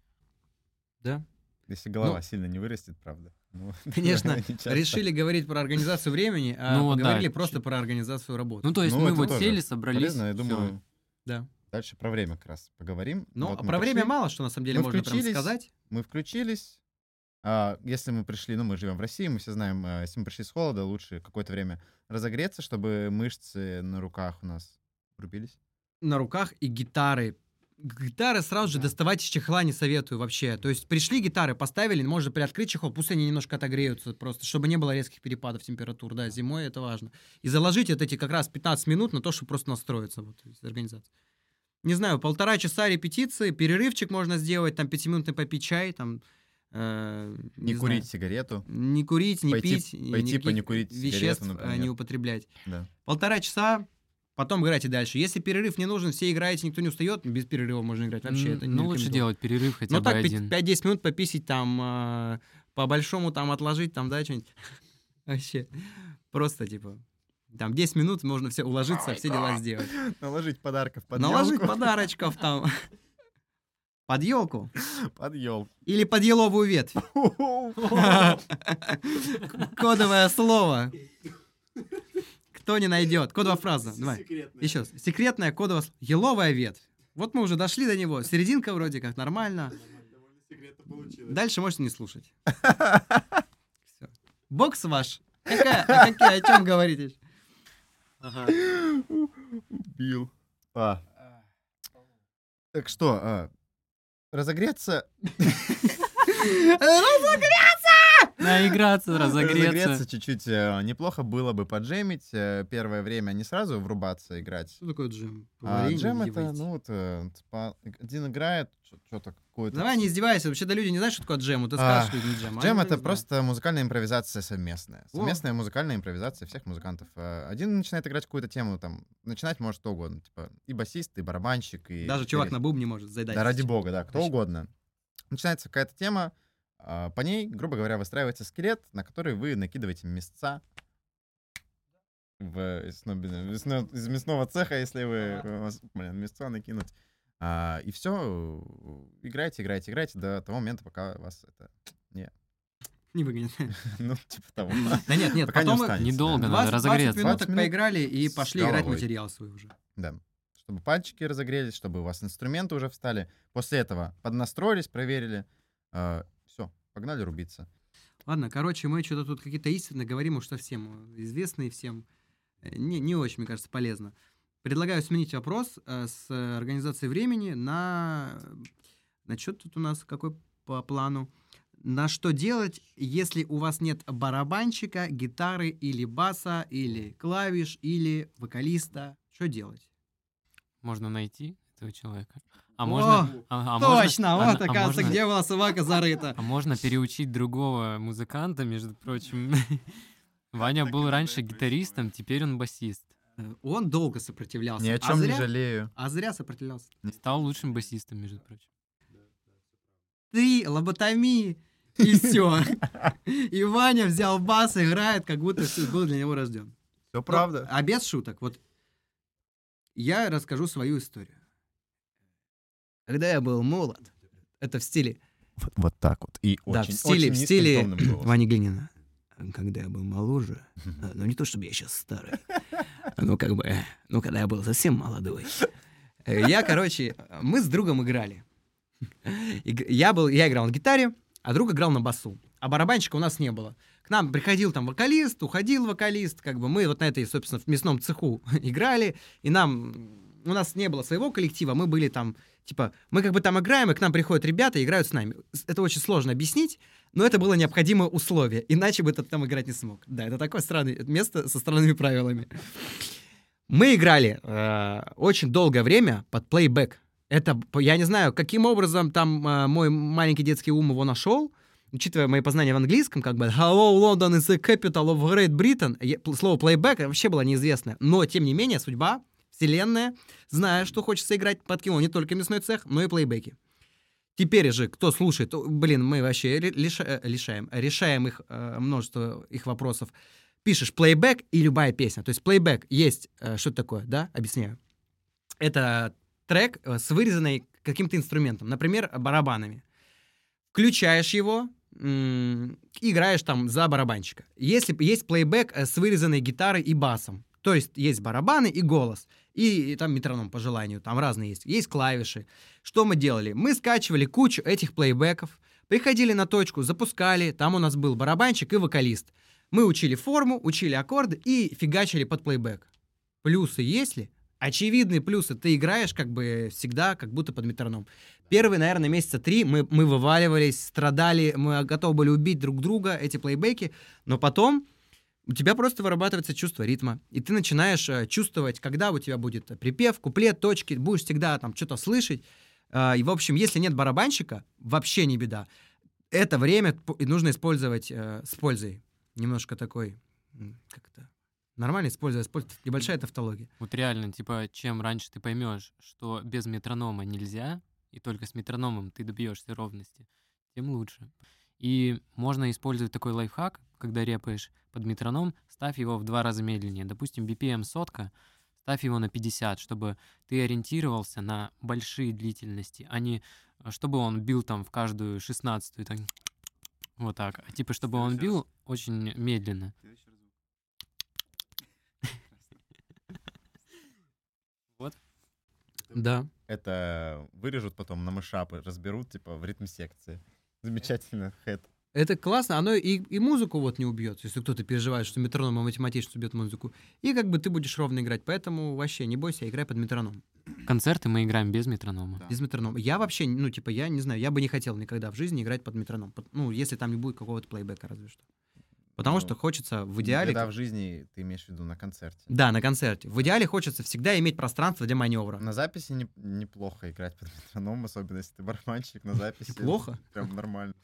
Да. Если голова сильно не вырастет, правда. Ну, Конечно, решили говорить про организацию времени, а Ну вот да, просто про организацию работы. Ну, то есть Ну, мы вот сели, собрались. Полезно, я думаю, Да. дальше про время как раз поговорим. Ну, Вот а про время пришли, мало что на самом деле Мы можно прям сказать. Мы включились. А, если мы пришли, ну, мы живем в России, мы все знаем, а, если мы пришли с холода, лучше какое-то время разогреться, чтобы мышцы на руках у нас врубились. На руках и гитары. Гитары сразу же доставать из чехла не советую вообще. То есть пришли гитары, поставили, можно приоткрыть чехол, пусть они немножко отогреются просто, чтобы не было резких перепадов температур. Да, зимой это важно. И заложить вот эти как раз 15 минут на то, чтобы просто настроиться вот из организации. Не знаю, полтора часа репетиции, перерывчик можно сделать, там пятиминутный попить чай, там... э, Не, знаю. курить сигарету. Не курить, не Пойти- пить, пойти никаких понекурить сигарету, веществ э, например. не употреблять. Да. Полтора часа, потом играйте дальше. Если перерыв не нужен, все играете, никто не устает, без перерыва можно играть вообще. Это ну, лучше делать перерыв хотя Ну бы так, один. 5-10 минут пописить там, э, по-большому там отложить, там, да, что-нибудь. Вообще, просто, типа, там 10 минут можно все уложиться, все дела сделать. Наложить подарков под Наложить подарочков там. Под елку. Под елку. Или под еловую ветвь. Кодовое слово. Кто не найдет? Кодовая фраза. Давай. Еще раз. Секретная кодовая. Еловая ветвь. Вот мы уже дошли до него. Серединка вроде как нормально. Дальше можете не слушать. Всё. Бокс ваш. Какая, а какие, о чем говорите? Убил. А. Так что, а, разогреться, Наиграться, разогреться. чуть-чуть э, неплохо было бы поджемить. э, Первое время не сразу врубаться играть. Что такое джем? А джем это, ну вот, типа, один играет, что-то какое-то... Давай не издевайся. Вообще-то люди не знают, что такое джем. Ты А, скажешь людям джем. а Джем это не просто музыкальная импровизация совместная. О. Совместная музыкальная импровизация всех музыкантов. Один начинает играть какую-то тему, там, начинать может кто угодно. Типа и басист, и барабанщик, и... Даже чувак на бубне может задать. Да ради бога, да, кто Вообще. угодно. Начинается какая-то тема, по ней, грубо говоря, выстраивается скелет, на который вы накидываете мясца в из, мясного цеха, если вы, блин, мясца накинуть. А, и все, играйте, играйте, играйте до того момента, пока вас это, Не выгонят. ну, типа того. Да нет, нет, Пока не потом Недолго да. надо 20, 20 разогреться. минуток 20 минут поиграли и пошли играть материал свой уже. Да. Чтобы пальчики разогрелись, чтобы у вас инструменты уже встали. После этого поднастроились, проверили. Погнали рубиться. Ладно, короче, мы что-то тут какие-то истины говорим, уж совсем э, известные всем. Э, Не, не очень, мне кажется, полезно. Предлагаю сменить вопрос э, с организацией времени на... На что тут у нас, какой по плану? На что делать, если у вас нет барабанщика, гитары или баса, или клавиш, или вокалиста? Что делать? Можно найти этого человека. А О, можно... а- а можно- Точно, а- вот, а оказывается, можно- где была собака зарыта. А можно переучить другого музыканта, между прочим. Ваня был раньше гитаристом, теперь он басист. Э, Он долго сопротивлялся. Ни о а чем не жалею. А зря сопротивлялся. Стал лучшим басистом, между прочим. Три лоботомии. И все. И Ваня взял бас, играет, как будто был для него рожден. Все правда. А без шуток, вот я расскажу свою историю. Когда я был молод, это в стиле, Вот, вот так вот. И да, очень, в стиле, очень в стиле. Вани Глинина. Когда я был моложе, а, ну не то чтобы я сейчас старый, ну как бы, э, ну когда я был совсем молодой. Э, Я, короче, мы с другом играли. Иг- Я, был, я играл на гитаре, а друг играл на басу. А барабанщика у нас не было. К нам приходил там вокалист, уходил вокалист, как бы мы вот на этой, собственно, в мясном цеху играли, и нам, у нас не было своего коллектива, мы были там, типа, мы как бы там играем, и к нам приходят ребята и играют с нами. Это очень сложно объяснить, но это было необходимое условие, иначе бы ты там играть не смог. Да, это такое странное место со странными правилами. Мы играли э, очень долгое время под плейбэк. Это, я не знаю, каким образом там э, мой маленький детский ум его нашел, учитывая мои познания в английском, как бы «Hello, London is the capital of Great Britain», слово «playback» вообще было неизвестное. Но, тем не менее, судьба, вселенная, зная, что хочется играть, подкинула не только мясной цех, но и плейбеки. Теперь же, кто слушает, блин, мы вообще э, лишаем, решаем их, э, множество их вопросов. Пишешь плейбэк и любая песня. То есть плейбэк есть, э, что это такое, да? Объясняю. Это трек с вырезанной каким-то инструментом, например, барабанами. Включаешь его, играешь там за барабанщика. Если есть плейбэк э, с вырезанной гитарой и басом, то есть есть барабаны и голос, и, и там метроном по желанию, там разные есть, есть клавиши. Что мы делали? Мы скачивали кучу этих плейбеков, приходили на точку, запускали, там у нас был барабанщик и вокалист. Мы учили форму, учили аккорды и фигачили под плейбэк. Плюсы есть ли? Очевидные плюсы. Ты играешь как бы всегда, как будто под метроном. Первые, наверное, месяца три мы, мы вываливались, страдали, мы готовы были убить друг друга, эти плейбеки, но потом у тебя просто вырабатывается чувство ритма, и ты начинаешь э, чувствовать, когда у тебя будет припев, куплет, точки, будешь всегда там что-то слышать. А, и, в общем, если нет барабанщика, вообще не беда. Это время нужно использовать э, с пользой. Немножко такой, м, как это, нормально использовать, использовать небольшая тавтология. Вот реально, типа, чем раньше ты поймешь, что без метронома нельзя, и только с метрономом ты добьешься ровности, тем лучше. И можно использовать такой лайфхак, когда репаешь под метроном, ставь его в два раза медленнее. Допустим, BPM сотка, ставь его на 50, чтобы ты ориентировался на большие длительности, а не э, чтобы он бил там в каждую шестнадцатую, так, вот так. А типа, чтобы он бил очень медленно. Звук. Да. Это вырежут потом на мышапы, разберут, типа, в ритм секции. Замечательно, хэт. Это классно, оно и, и музыку вот не убьет, если кто-то переживает, что метроном автоматически убьет музыку. И как бы ты будешь ровно играть, поэтому вообще не бойся, играй под метроном. Концерты мы играем без метронома. Да. Без метронома. Я вообще, ну, типа, я не знаю, я бы не хотел никогда в жизни играть под метроном. Под- Ну, если там не будет какого-то плейбека, разве что. Потому Ну, что хочется в идеале... Когда в жизни ты имеешь в виду на концерте. Да, на концерте. В идеале хочется всегда иметь пространство для маневра. На записи не- неплохо играть под метроном, особенно если ты барабанщик на записи. Неплохо. Прям нормально.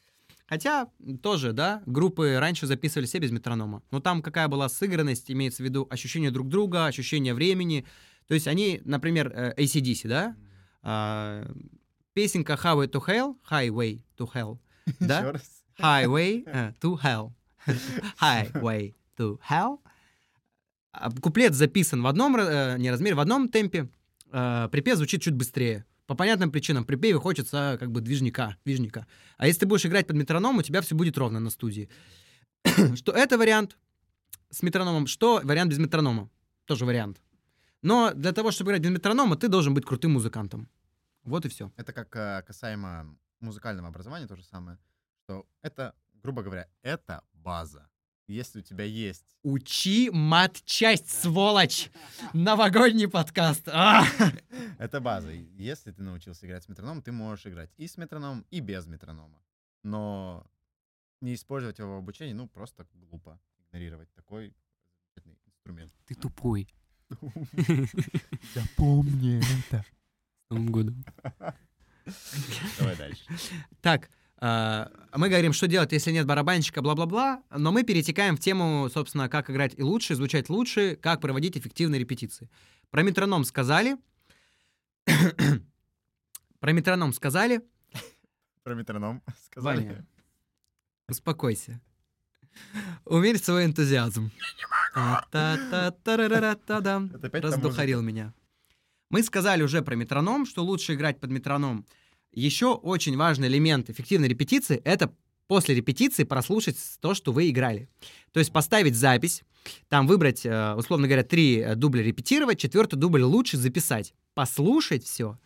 Хотя тоже, да, группы раньше записывали все без метронома. Но там какая была сыгранность, имеется в виду ощущение друг друга, ощущение времени. То есть они, например, э, ACDC, да, а, песенка Highway to Hell, Highway to Hell, да? Highway э, to Hell. Highway to Hell. А Куплет записан в одном э, не размере, в одном темпе. э, Припев звучит чуть быстрее. По понятным причинам. Припеве хочется как бы движника, движника. А если ты будешь играть под метроном, у тебя все будет ровно на студии. что это вариант с метрономом, что вариант без метронома. Тоже вариант. Но для того, чтобы играть без метронома, ты должен быть крутым музыкантом. Вот и все. Это как э, касаемо музыкального образования то же самое, что это, грубо говоря, это база. Если у тебя есть Учи мат-часть, сволочь! Новогодний подкаст. А! Это база. Если ты научился играть с метрономом, ты можешь играть и с метрономом, и без метронома. Но не использовать его в обучении, ну, просто глупо игнорировать такой инструмент. Ты тупой. Запомни это. С Новым годом. Давай дальше. Так, мы говорим, что делать, если нет барабанщика, бла-бла-бла, но мы перетекаем в тему, собственно, как играть и лучше, звучать лучше, как проводить эффективные репетиции. Про метроном сказали. Про метроном сказали. Про метроном сказали. Ваня, Успокойся. Умерь свой энтузиазм. Раздухарил меня. Мы сказали уже про метроном, что лучше играть под метроном. Еще очень важный элемент эффективной репетиции — это после репетиции прослушать то, что вы играли. То есть поставить запись, там выбрать, э, условно говоря, три э, дубля репетировать, четвертый дубль лучше записать, послушать все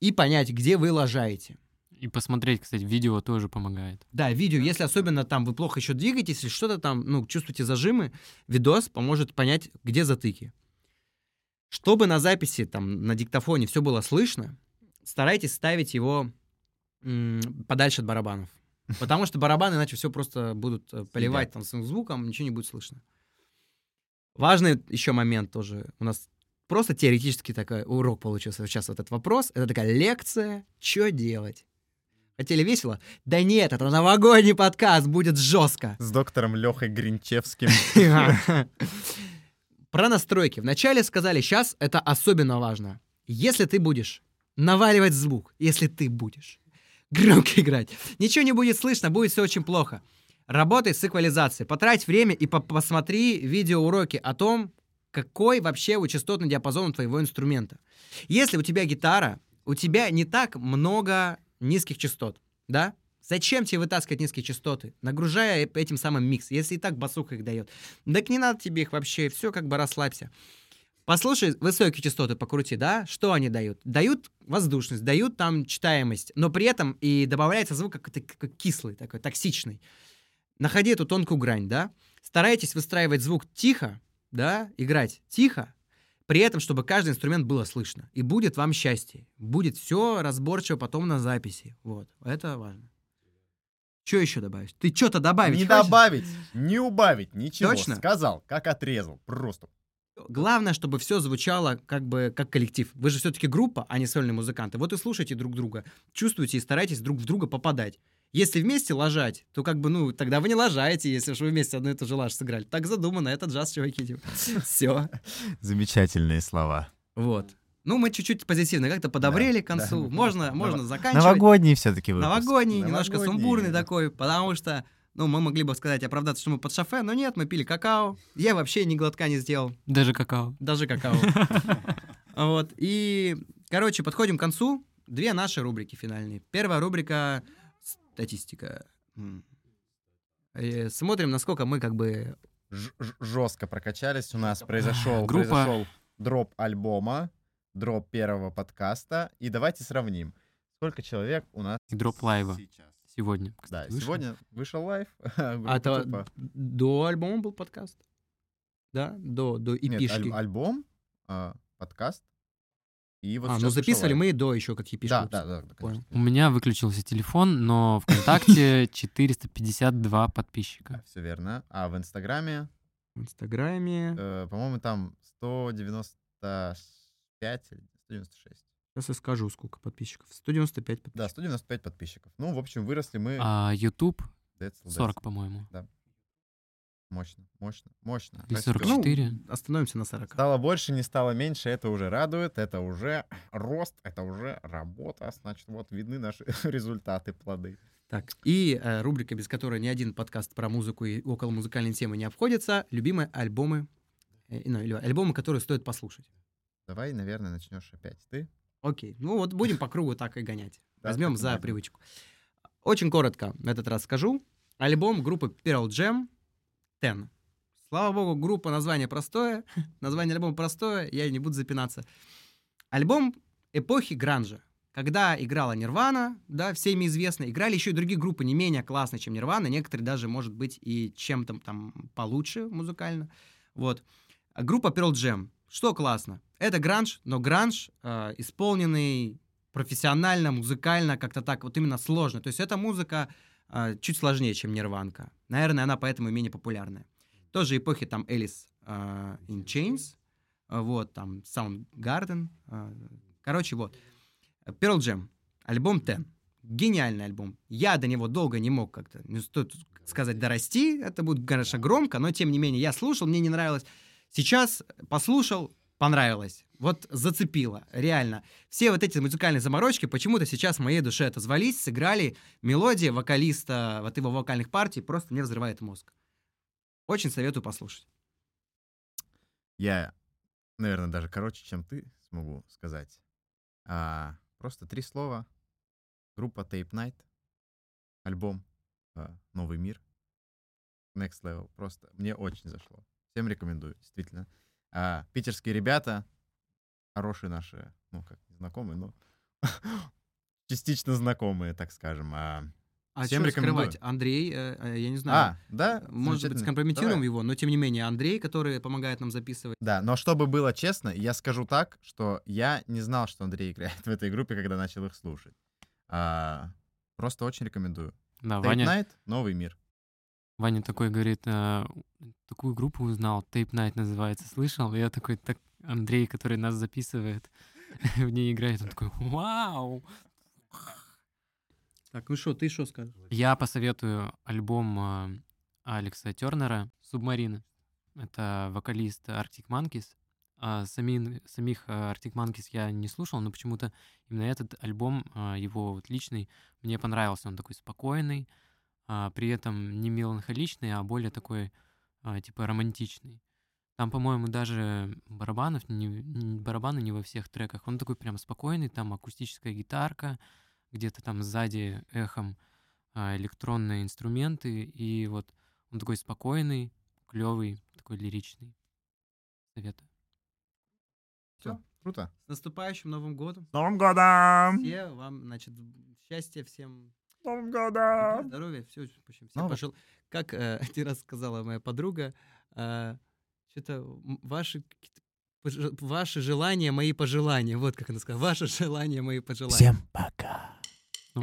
и понять, где вы лажаете. И посмотреть, кстати, видео тоже помогает. Да, видео, если особенно там вы плохо еще двигаетесь, если что-то там, ну, чувствуете зажимы, видос поможет понять, где затыки. Чтобы на записи, там, на диктофоне все было слышно, старайтесь ставить его подальше от барабанов. Потому что барабаны иначе все просто будут э, поливать там своим звуком, ничего не будет слышно. Важный еще момент тоже. У нас просто теоретически такой урок получился сейчас вот этот вопрос. Это такая лекция, что делать. Хотели весело? Да нет, это новогодний подкаст, будет жестко. С доктором Лехой Гринчевским. Про настройки. Вначале сказали, сейчас это особенно важно. Если ты будешь наваливать звук, если ты будешь громко играть, ничего не будет слышно, будет все очень плохо. Работай с эквализацией, потрать время и по- посмотри видеоуроки о том, какой вообще у частотный диапазон твоего инструмента. Если у тебя гитара, у тебя не так много низких частот, да? Зачем тебе вытаскивать низкие частоты, нагружая этим самым микс, если и так басуха их дает? Так не надо тебе их вообще, все как бы расслабься. Послушай высокие частоты покрути, да? Что они дают? Дают воздушность, дают там читаемость, но при этом и добавляется звук какой-то как кислый, такой токсичный. Находи эту тонкую грань, да? Старайтесь выстраивать звук тихо, да, играть тихо, при этом, чтобы каждый инструмент было слышно. И будет вам счастье. Будет все разборчиво потом на записи. Вот. Это важно. Что еще добавить? Ты что-то добавить Не хочешь? добавить, не убавить, ничего. Точно? Сказал, как отрезал. Просто. Главное, чтобы все звучало как бы как коллектив. Вы же все-таки группа, а не сольные музыканты. Вот и слушайте друг друга, чувствуйте и старайтесь друг в друга попадать. Если вместе лажать, то как бы, ну, тогда вы не лажаете, если уж вы вместе одну и ту же лажь сыграли. Так задумано, это джаз, чуваки. Все. Замечательные слова. Вот. Ну, мы чуть-чуть позитивно как-то подобрели к да. концу. Можно, Ново- можно заканчивать. Новогодний все-таки выпуск. Новогодний, немножко Новогодний. сумбурный такой, потому что, ну, мы могли бы сказать, оправдаться, что мы под шофе, но нет, мы пили какао. Я вообще ни глотка не сделал. Даже какао. Даже какао. Вот. И, короче, подходим к концу. Две наши рубрики финальные. Первая рубрика — статистика. Э, Смотрим, насколько мы как бы... Ж- жестко прокачались. У нас произошел, Группа. произошел дроп альбома, дроп первого подкаста. И давайте сравним. Сколько человек у нас И дроп лайва сейчас? Сегодня. Да, кстати, вышел. сегодня вышел лайв. А это до альбома был подкаст? Да? До, до Нет, эпишки. аль- альбом, а, подкаст. И вот а, ну записывали мы до еще, как эпишку. Да, да, да, да, конечно. У меня выключился телефон, но ВКонтакте 452 подписчика. Все верно. А в Инстаграме, В Инстаграме. э, по-моему, там 195 или 196. Сейчас я скажу, сколько подписчиков. 195 подписчиков. Да, 195 подписчиков. Ну, в общем, выросли мы. А YouTube Децл, децл. 40, по-моему. Мощно, мощно, мощно. И Растёт. 44. Ну, остановимся на 40. Стало больше, не стало меньше, это уже радует, это уже рост, это уже работа, значит, вот видны наши результаты, плоды. Так, и э, рубрика, без которой ни один подкаст про музыку и около музыкальной темы не обходится, любимые альбомы, э, ну, или альбомы, которые стоит послушать. Давай, наверное, начнешь опять ты. Окей, ну вот будем по кругу так и гонять. Возьмем за привычку. Очень коротко на этот раз скажу. Альбом группы Pearl Jam Ten. Слава богу, группа, название простое, название альбома простое, я не буду запинаться. Альбом эпохи гранжа. Когда играла Нирвана, да, всеми известно, играли еще и другие группы не менее классные, чем Нирвана, некоторые даже, может быть, и чем-то там получше музыкально. Вот. Группа Pearl Jam. Что классно? Это гранж, но гранж, э, исполненный профессионально, музыкально, как-то так, вот именно сложно. То есть эта музыка э, чуть сложнее, чем Нирванка. Наверное, она поэтому и менее популярная. Тоже эпохи там Alice э, in Chains, э, вот, там Soundgarden. э, короче, вот. Pearl Jam, альбом Ten. Гениальный альбом. Я до него долго не мог как-то, не стоит сказать, дорасти. Это будет, конечно, громко, но тем не менее, я слушал, мне не нравилось. Сейчас послушал, понравилось. Вот зацепило, реально. Все вот эти музыкальные заморочки почему-то сейчас в моей душе отозвались, сыграли. Мелодия вокалиста вот его вокальных партий просто не взрывает мозг. Очень советую послушать. Я, наверное, даже короче, чем ты смогу сказать. А, просто три слова. Группа Tape Night. Альбом а, Новый мир. Next Level. Просто мне очень зашло. Всем рекомендую, действительно. А, питерские ребята, хорошие наши, ну, как не знакомые, но частично знакомые, так скажем. А, А Всем рекомендую. скрывать? Андрей, э, э, я не знаю, а, да? может быть, скомпрометируем Давай. его, но тем не менее Андрей, который помогает нам записывать. Да, но чтобы было честно, я скажу так, что я не знал, что Андрей играет в этой группе, когда начал их слушать. А, просто очень рекомендую. Да, Ваня, Night — новый мир. Ваня такой говорит, «А, такую группу узнал, Tape Night называется, слышал? Я такой, так Андрей, который нас записывает, в ней играет, он такой, вау! Так, ну что, ты что скажешь? Я посоветую альбом а, Алекса Тернера «Субмарина». Это вокалист Arctic Monkeys. А самин- самих а, Arctic Monkeys я не слушал, но почему-то именно этот альбом, его вот личный, мне понравился. Он такой спокойный, а, при этом не меланхоличный, а более такой, а, типа, романтичный. Там, по-моему, даже барабанов, не, не- барабаны не во всех треках. Он такой прям спокойный, там акустическая гитарка, где-то там сзади эхом а, электронные инструменты, и вот он такой спокойный, клевый, такой лиричный. Советую. Все, круто. С наступающим Новым годом. Новым годом! Все вам, значит, счастья всем, Новым годом! здоровья, все, в общем, всем Нового. пожел... Как э, один раз сказала моя подруга, что-то ваши, ваши желания, мои пожелания. Вот как она сказала. Ваши желания, мои пожелания. пока! Ну.